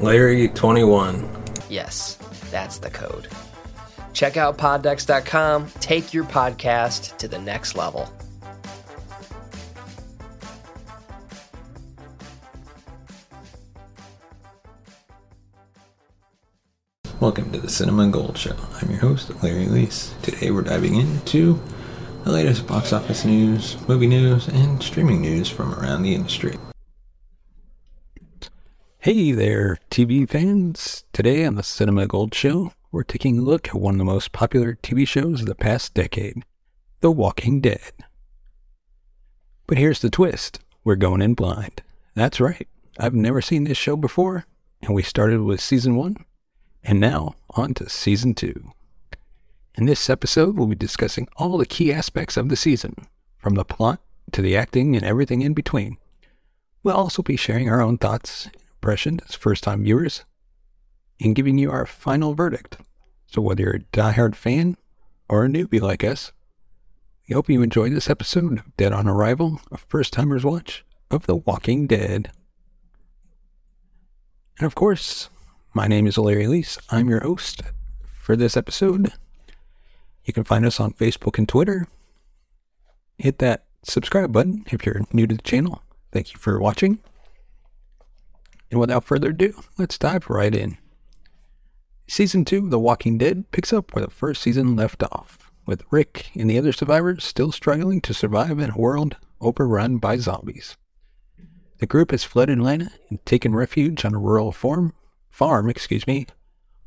Larry21. Yes, that's the code. Check out poddecks.com. Take your podcast to the next level. Welcome to the Cinema Gold Show. I'm your host, Larry Leese. Today we're diving into the latest box office news, movie news, and streaming news from around the industry. Hey there, TV fans. Today on the Cinema Gold Show, we're taking a look at one of the most popular TV shows of the past decade The Walking Dead. But here's the twist we're going in blind. That's right, I've never seen this show before, and we started with season one, and now on to season two. In this episode, we'll be discussing all the key aspects of the season, from the plot to the acting and everything in between. We'll also be sharing our own thoughts impression as first time viewers and giving you our final verdict. So, whether you're a diehard fan or a newbie like us, we hope you enjoyed this episode of Dead on Arrival, a first timers watch of The Walking Dead. And of course, my name is Larry Leese. I'm your host for this episode. You can find us on Facebook and Twitter. Hit that subscribe button if you're new to the channel. Thank you for watching. And without further ado, let's dive right in. Season 2 of The Walking Dead picks up where the first season left off, with Rick and the other survivors still struggling to survive in a world overrun by zombies. The group has fled Atlanta and taken refuge on a rural farm, farm, excuse me,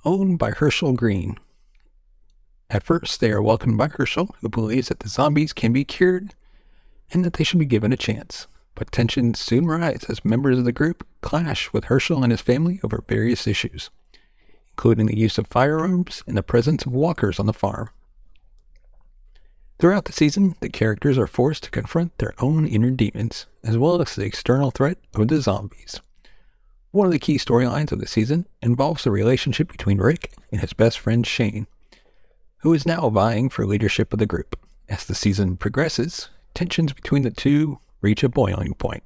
owned by Hershel Greene. At first, they are welcomed by Hershel, who believes that the zombies can be cured and that they should be given a chance. But tensions soon rise as members of the group clash with Hershel and his family over various issues, including the use of firearms and the presence of walkers on the farm. Throughout the season, the characters are forced to confront their own inner demons, as well as the external threat of the zombies. One of the key storylines of the season involves the relationship between Rick and his best friend Shane, who is now vying for leadership of the group. As the season progresses, tensions between the two reach a boiling point,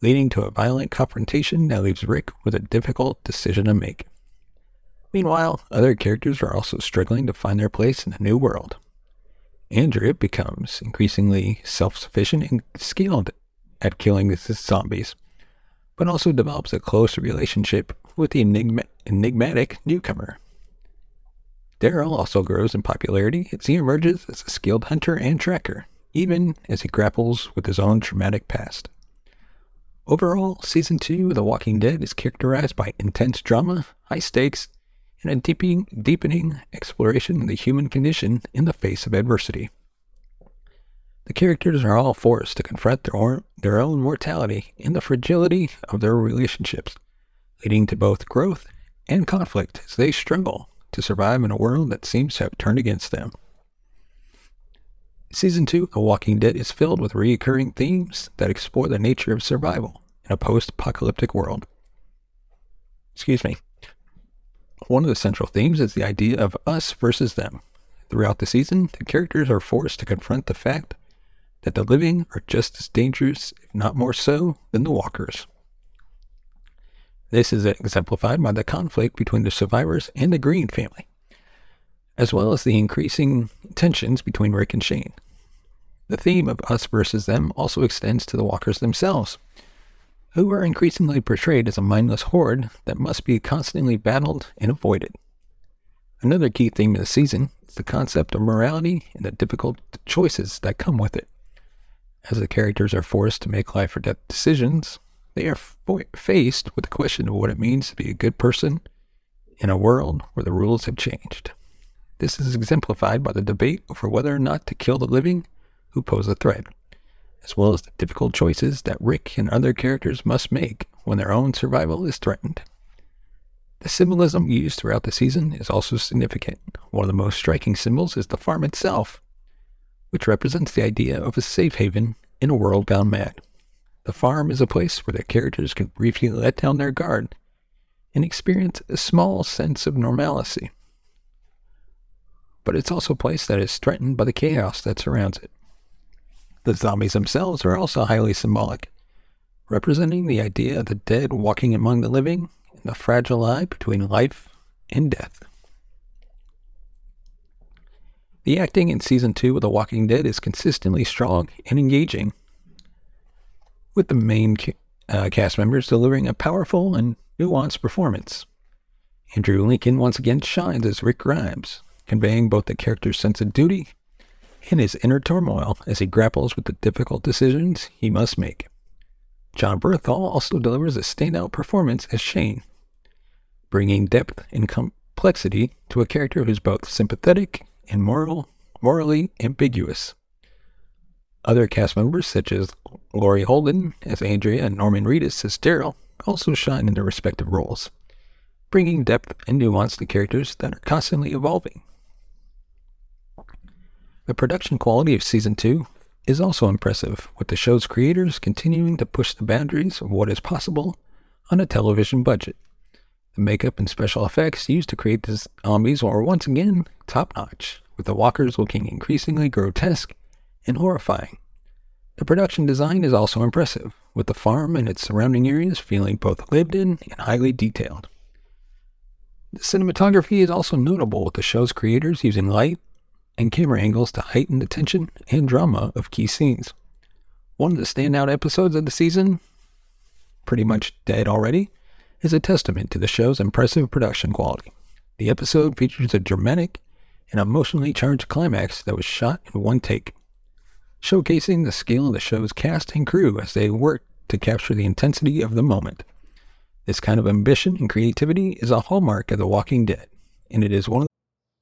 leading to a violent confrontation that leaves Rick with a difficult decision to make. Meanwhile, other characters are also struggling to find their place in a new world. Andrea becomes increasingly self sufficient and skilled at killing the zombies, but also develops a close relationship with the enigma- enigmatic newcomer. Daryl also grows in popularity as he emerges as a skilled hunter and tracker, even as he grapples with his own traumatic past. Overall, Season 2 of The Walking Dead is characterized by intense drama, high stakes, and a deepening, exploration of the human condition in the face of adversity. The characters are all forced to confront their, or, their own mortality and the fragility of their relationships, leading to both growth and conflict as they struggle to survive in a world that seems to have turned against them. Season 2 of Walking Dead is filled with recurring themes that explore the nature of survival in a post apocalyptic world. Excuse me. One of the central themes is the idea of us versus them. Throughout the season, the characters are forced to confront the fact that the living are just as dangerous, if not more so, than the walkers. This is exemplified by the conflict between the survivors and the Greene family, as well as the increasing tensions between Rick and Shane. The theme of us versus them also extends to the walkers themselves, who are increasingly portrayed as a mindless horde that must be constantly battled and avoided. Another key theme of the season is the concept of morality and the difficult choices that come with it. As the characters are forced to make life or death decisions, they are fo- faced with the question of what it means to be a good person in a world where the rules have changed. This is exemplified by the debate over whether or not to kill the living who pose a threat, as well as the difficult choices that Rick and other characters must make when their own survival is threatened. The symbolism used throughout the season is also significant. One of the most striking symbols is the farm itself, which represents the idea of a safe haven in a world gone mad. The farm is a place where the characters can briefly let down their guard and experience a small sense of normalcy. But it's also a place that is threatened by the chaos that surrounds it. The zombies themselves are also highly symbolic, representing the idea of the dead walking among the living and the fragile line between life and death. The acting in season two of The Walking Dead is consistently strong and engaging, with the main uh, cast members delivering a powerful and nuanced performance. Andrew Lincoln once again shines as Rick Grimes, conveying both the character's sense of duty and his inner turmoil as he grapples with the difficult decisions he must make. Jon Bernthal also delivers a standout performance as Shane, bringing depth and complexity to a character who's both sympathetic and moral, morally ambiguous. Other cast members, such as Laurie Holden as Andrea and Norman Reedus as Daryl, also shine in their respective roles, bringing depth and nuance to characters that are constantly evolving. The production quality of Season 2 is also impressive, with the show's creators continuing to push the boundaries of what is possible on a television budget. The makeup and special effects used to create the zombies are once again top notch, with the walkers looking increasingly grotesque and horrifying. The production design is also impressive, with the farm and its surrounding areas feeling both lived in and highly detailed. The cinematography is also notable, with the show's creators using light and camera angles to heighten the tension and drama of key scenes. One of the standout episodes of the season, pretty much dead already, is a testament to the show's impressive production quality. The episode features a dramatic and emotionally charged climax that was shot in one take showcasing the skill of the show's cast and crew as they work to capture the intensity of the moment. This kind of ambition and creativity is a hallmark of The Walking Dead, and it is one of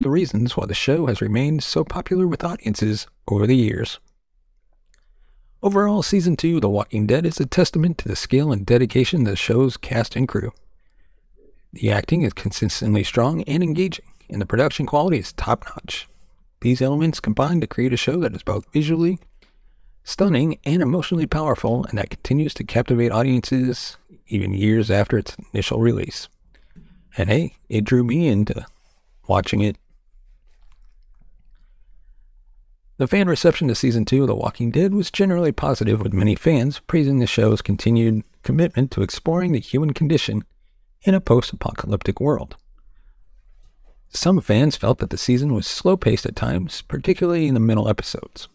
The reasons why the show has remained so popular with audiences over the years. Overall, Season 2 of The Walking Dead is a testament to the skill and dedication of the show's cast and crew. The acting is consistently strong and engaging, and the production quality is top notch. These elements combine to create a show that is both visually stunning and emotionally powerful, and that continues to captivate audiences even years after its initial release. And hey, it drew me into watching it. The fan reception to season 2 of The Walking Dead was generally positive, with many fans praising the show's continued commitment to exploring the human condition in a post apocalyptic world. Some fans felt that the season was slow paced at times, particularly in the middle episodes.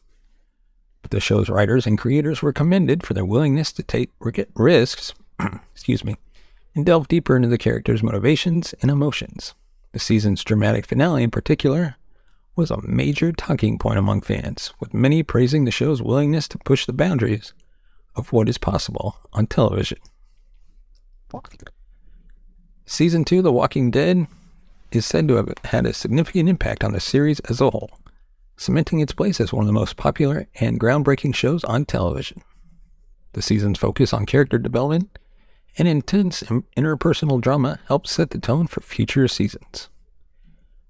But the show's writers and creators were commended for their willingness to take risks, excuse me, and delve deeper into the characters' motivations and emotions. The season's dramatic finale, in particular, was a major talking point among fans, with many praising the show's willingness to push the boundaries of what is possible on television. Season 2 The Walking Dead is said to have had a significant impact on the series as a whole, cementing its place as one of the most popular and groundbreaking shows on television. The season's focus on character development and intense interpersonal drama helped set the tone for future seasons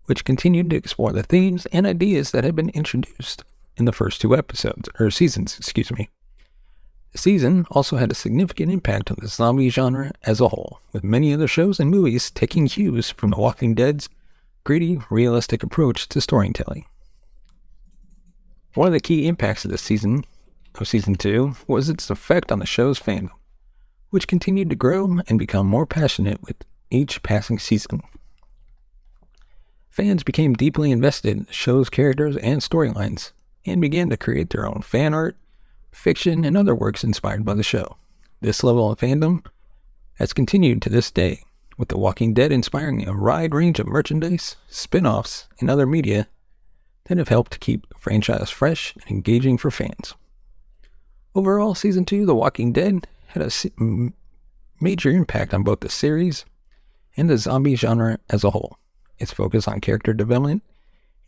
which continued to explore the themes and ideas that had been introduced in the first two episodes, or seasons, excuse me. The season also had a significant impact on the zombie genre as a whole, with many other shows and movies taking cues from The Walking Dead's gritty, realistic approach to storytelling. One of the key impacts of this season, of season two, was its effect on the show's fandom, which continued to grow and become more passionate with each passing season. Fans became deeply invested in the show's characters and storylines and began to create their own fan art, fiction, and other works inspired by the show. This level of fandom has continued to this day, with The Walking Dead inspiring a wide range of merchandise, spin offs, and other media that have helped keep the franchise fresh and engaging for fans. Overall, Season 2 The Walking Dead had a major impact on both the series and the zombie genre as a whole. Its focus on character development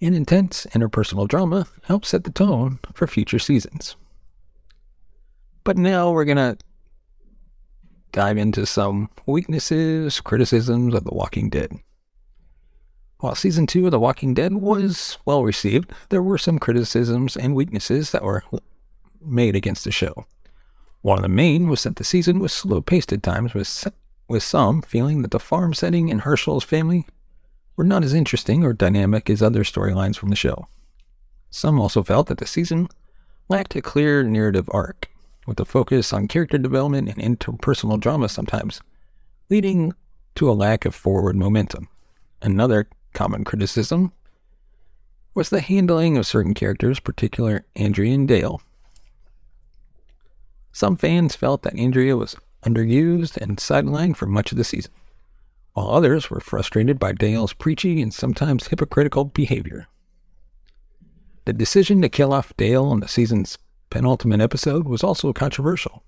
and intense interpersonal drama helps set the tone for future seasons. But now we're going to dive into some weaknesses, criticisms of The Walking Dead. While season two of The Walking Dead was well received, there were some criticisms and weaknesses that were made against the show. One of the main was that the season was slow paced at times, with, with some feeling that the farm setting and Hershel's family were not as interesting or dynamic as other storylines from the show. Some also felt that the season lacked a clear narrative arc, with a focus on character development and interpersonal drama sometimes, leading to a lack of forward momentum. Another common criticism was the handling of certain characters, particularly Andrea and Dale. Some fans felt that Andrea was underused and sidelined for much of the season, while others were frustrated by Dale's preachy and sometimes hypocritical behavior. The decision to kill off Dale in the season's penultimate episode was also controversial,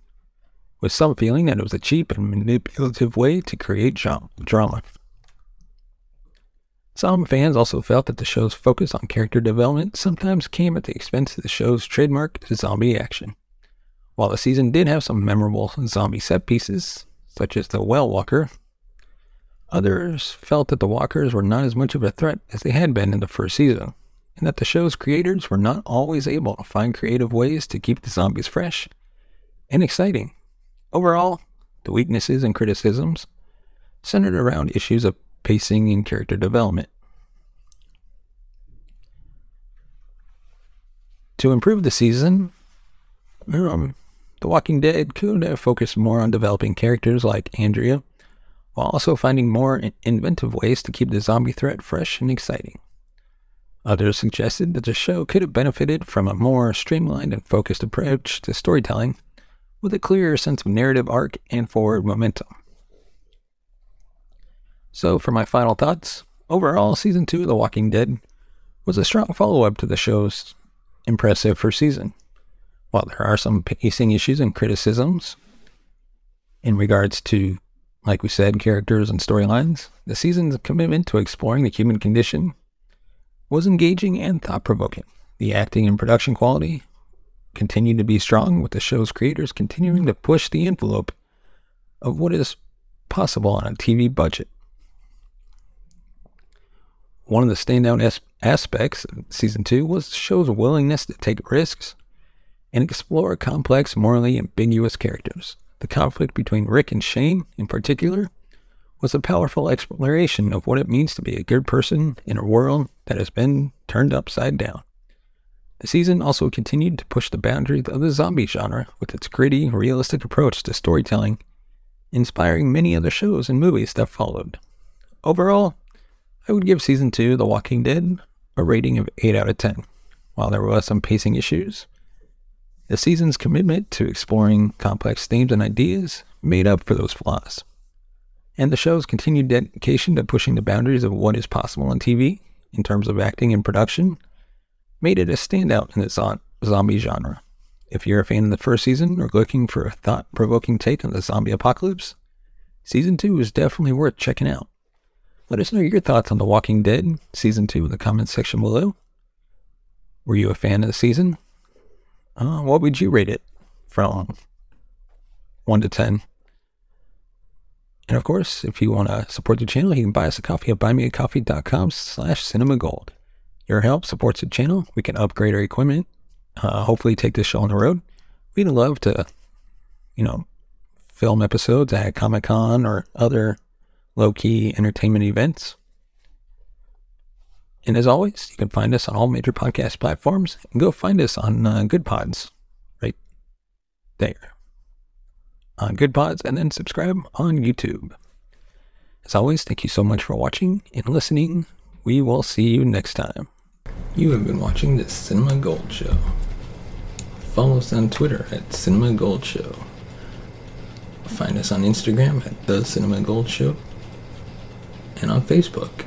with some feeling that it was a cheap and manipulative way to create drama. Some fans also felt that the show's focus on character development sometimes came at the expense of the show's trademark zombie action. While the season did have some memorable zombie set pieces, such as the Well Walker, others felt that the Walkers were not as much of a threat as they had been in the first season, and that the show's creators were not always able to find creative ways to keep the zombies fresh and exciting. Overall, the weaknesses and criticisms centered around issues of pacing and character development. To improve the season, um, The Walking Dead could have focused more on developing characters like Andrea, while also finding more inventive ways to keep the zombie threat fresh and exciting. Others suggested that the show could have benefited from a more streamlined and focused approach to storytelling, with a clearer sense of narrative arc and forward momentum. So, for my final thoughts, overall, season two of The Walking Dead was a strong follow up to the show's impressive first season. While there are some pacing issues and criticisms in regards to, like we said, characters and storylines, the season's commitment to exploring the human condition was engaging and thought provoking. The acting and production quality continued to be strong, with the show's creators continuing to push the envelope of what is possible on a TV budget. One of the standout as- aspects of season two was the show's willingness to take risks and explore complex, morally ambiguous characters. The conflict between Rick and Shane, in particular, was a powerful exploration of what it means to be a good person in a world that has been turned upside down. The season also continued to push the boundaries of the zombie genre with its gritty, realistic approach to storytelling, inspiring many other shows and movies that followed. Overall, I would give season two, The Walking Dead, a rating of 8 out of 10. While there was some pacing issues, the season's commitment to exploring complex themes and ideas made up for those flaws. And the show's continued dedication to pushing the boundaries of what is possible on TV in terms of acting and production made it a standout in the zombie genre. If you're a fan of the first season or looking for a thought provoking take on the zombie apocalypse, season two is definitely worth checking out. Let us know your thoughts on The Walking Dead season two in the comments section below. Were you a fan of the season? Uh, what would you rate it from one to ten? And of course, if you want to support the channel, you can buy us a coffee at buymeacoffee.com slash cinemagold. Your help supports the channel. We can upgrade our equipment, uh, hopefully take this show on the road. We'd love to, you know, film episodes at Comic Con or other low key entertainment events. And as always, you can find us on all major podcast platforms and go find us on uh, Good Pods right there on Good Pods and then subscribe on YouTube. As always, thank you so much for watching and listening. We will see you next time. You have been watching the Cinema Gold Show. Follow us on Twitter at Cinema Gold Show. Find us on Instagram at The Cinema Gold Show and on Facebook.